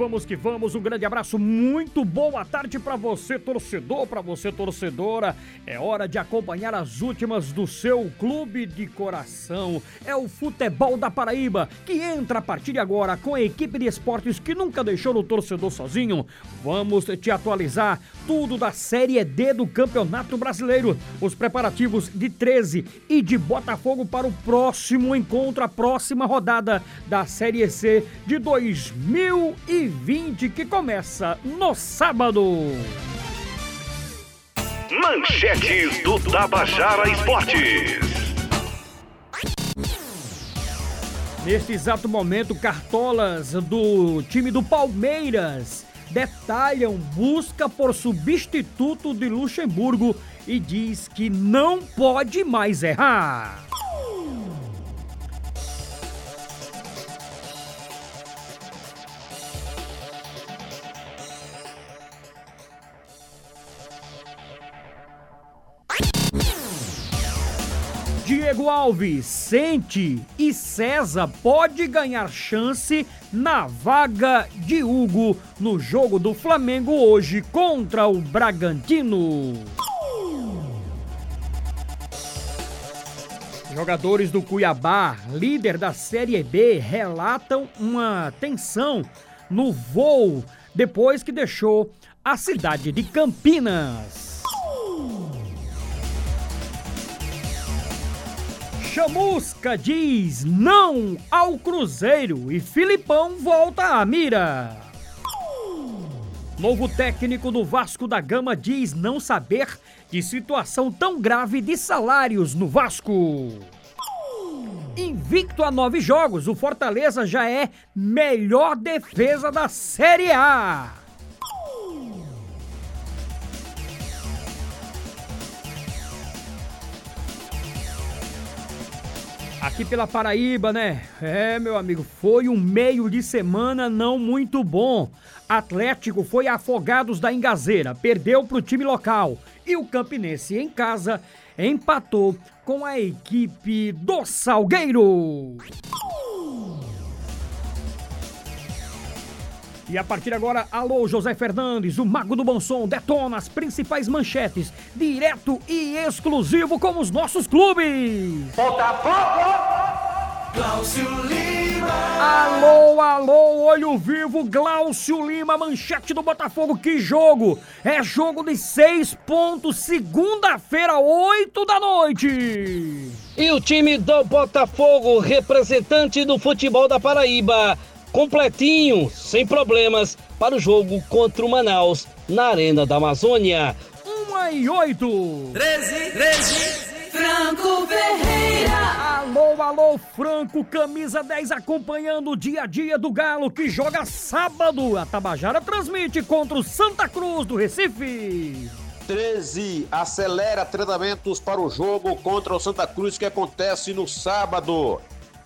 vamos que vamos. Um grande abraço, muito boa tarde para você, torcedor, para você, torcedora. É hora de acompanhar as últimas do seu clube de coração. É o Futebol da Paraíba, que entra a partir de agora com a equipe de esportes que nunca deixou o torcedor sozinho. Vamos te atualizar tudo da Série D do Campeonato Brasileiro, os preparativos de 13 e de Botafogo para o próximo encontro, a próxima rodada da Série C de 2020, que começa no sábado. Manchetes do Tabajara Esportes. Neste exato momento, cartolas do time do Palmeiras detalham busca por substituto de Luxemburgo e diz que não pode mais errar. Diego Alves sente e César pode ganhar chance na vaga de Hugo no jogo do Flamengo hoje contra o Bragantino. Jogadores do Cuiabá, líder da Série B, relatam uma tensão no voo depois que deixou a cidade de Campinas. Chamusca diz não ao Cruzeiro e Filipão volta à mira. Novo técnico do Vasco da Gama diz não saber de situação tão grave de salários no Vasco. Invicto a nove jogos, o Fortaleza já é melhor defesa da Série A. Aqui pela Paraíba, né? É, meu amigo, foi um meio de semana não muito bom. Atlético foi afogados da Engazeira, perdeu para o time local. E o Campinense em casa empatou com a equipe do Salgueiro. E a partir de agora, alô José Fernandes, o Mago do Bom Som, detona as principais manchetes, direto e exclusivo com os nossos clubes. Botafogo! Glaucio Lima! Alô, alô, olho vivo, Glaucio Lima, manchete do Botafogo, que jogo! É jogo de seis pontos, segunda-feira, oito da noite. E o time do Botafogo, representante do futebol da Paraíba, completinho, sem problemas, para o jogo contra o Manaus na Arena da Amazônia. Uma e oito. 13, 13, Franco Ferreira! Alô, alô, Franco, camisa 10 acompanhando o dia a dia do Galo que joga sábado. A Tabajara transmite contra o Santa Cruz do Recife. 13 acelera treinamentos para o jogo contra o Santa Cruz que acontece no sábado.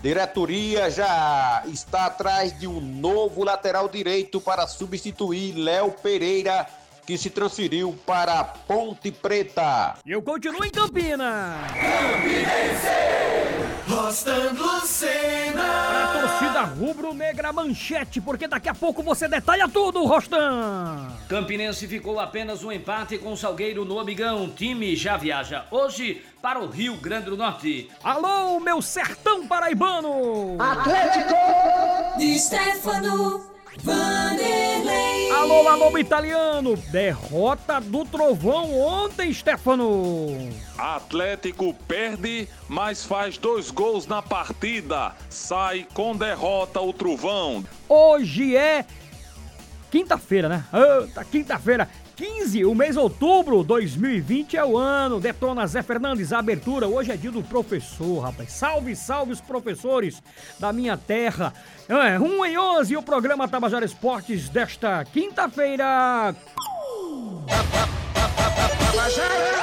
Diretoria já está atrás de um novo lateral direito para substituir Léo Pereira, que se transferiu para a Ponte Preta. E eu continuo em Campinas. Rostando A Lucena! torcida rubro-negra manchete, porque daqui a pouco você detalha tudo, Rostan. Campinense ficou apenas um empate com o Salgueiro no Amigão. O time já viaja hoje para o Rio Grande do Norte. Alô, meu sertão paraibano. De Stefano Vanderlei! Alô, alô, italiano. Derrota do Trovão ontem, Stefano. Atlético perde, mas faz dois gols na partida. Sai com derrota o Trovão. Hoje é quinta-feira, né? Eita, quinta-feira. 15, o mês de outubro 2020 é o ano. Detona Zé Fernandes, a abertura. Hoje é dia do professor, rapaz. Salve, salve os professores da minha terra. É, 1 em 11, o programa Tabajara Esportes desta quinta-feira. Tabajara!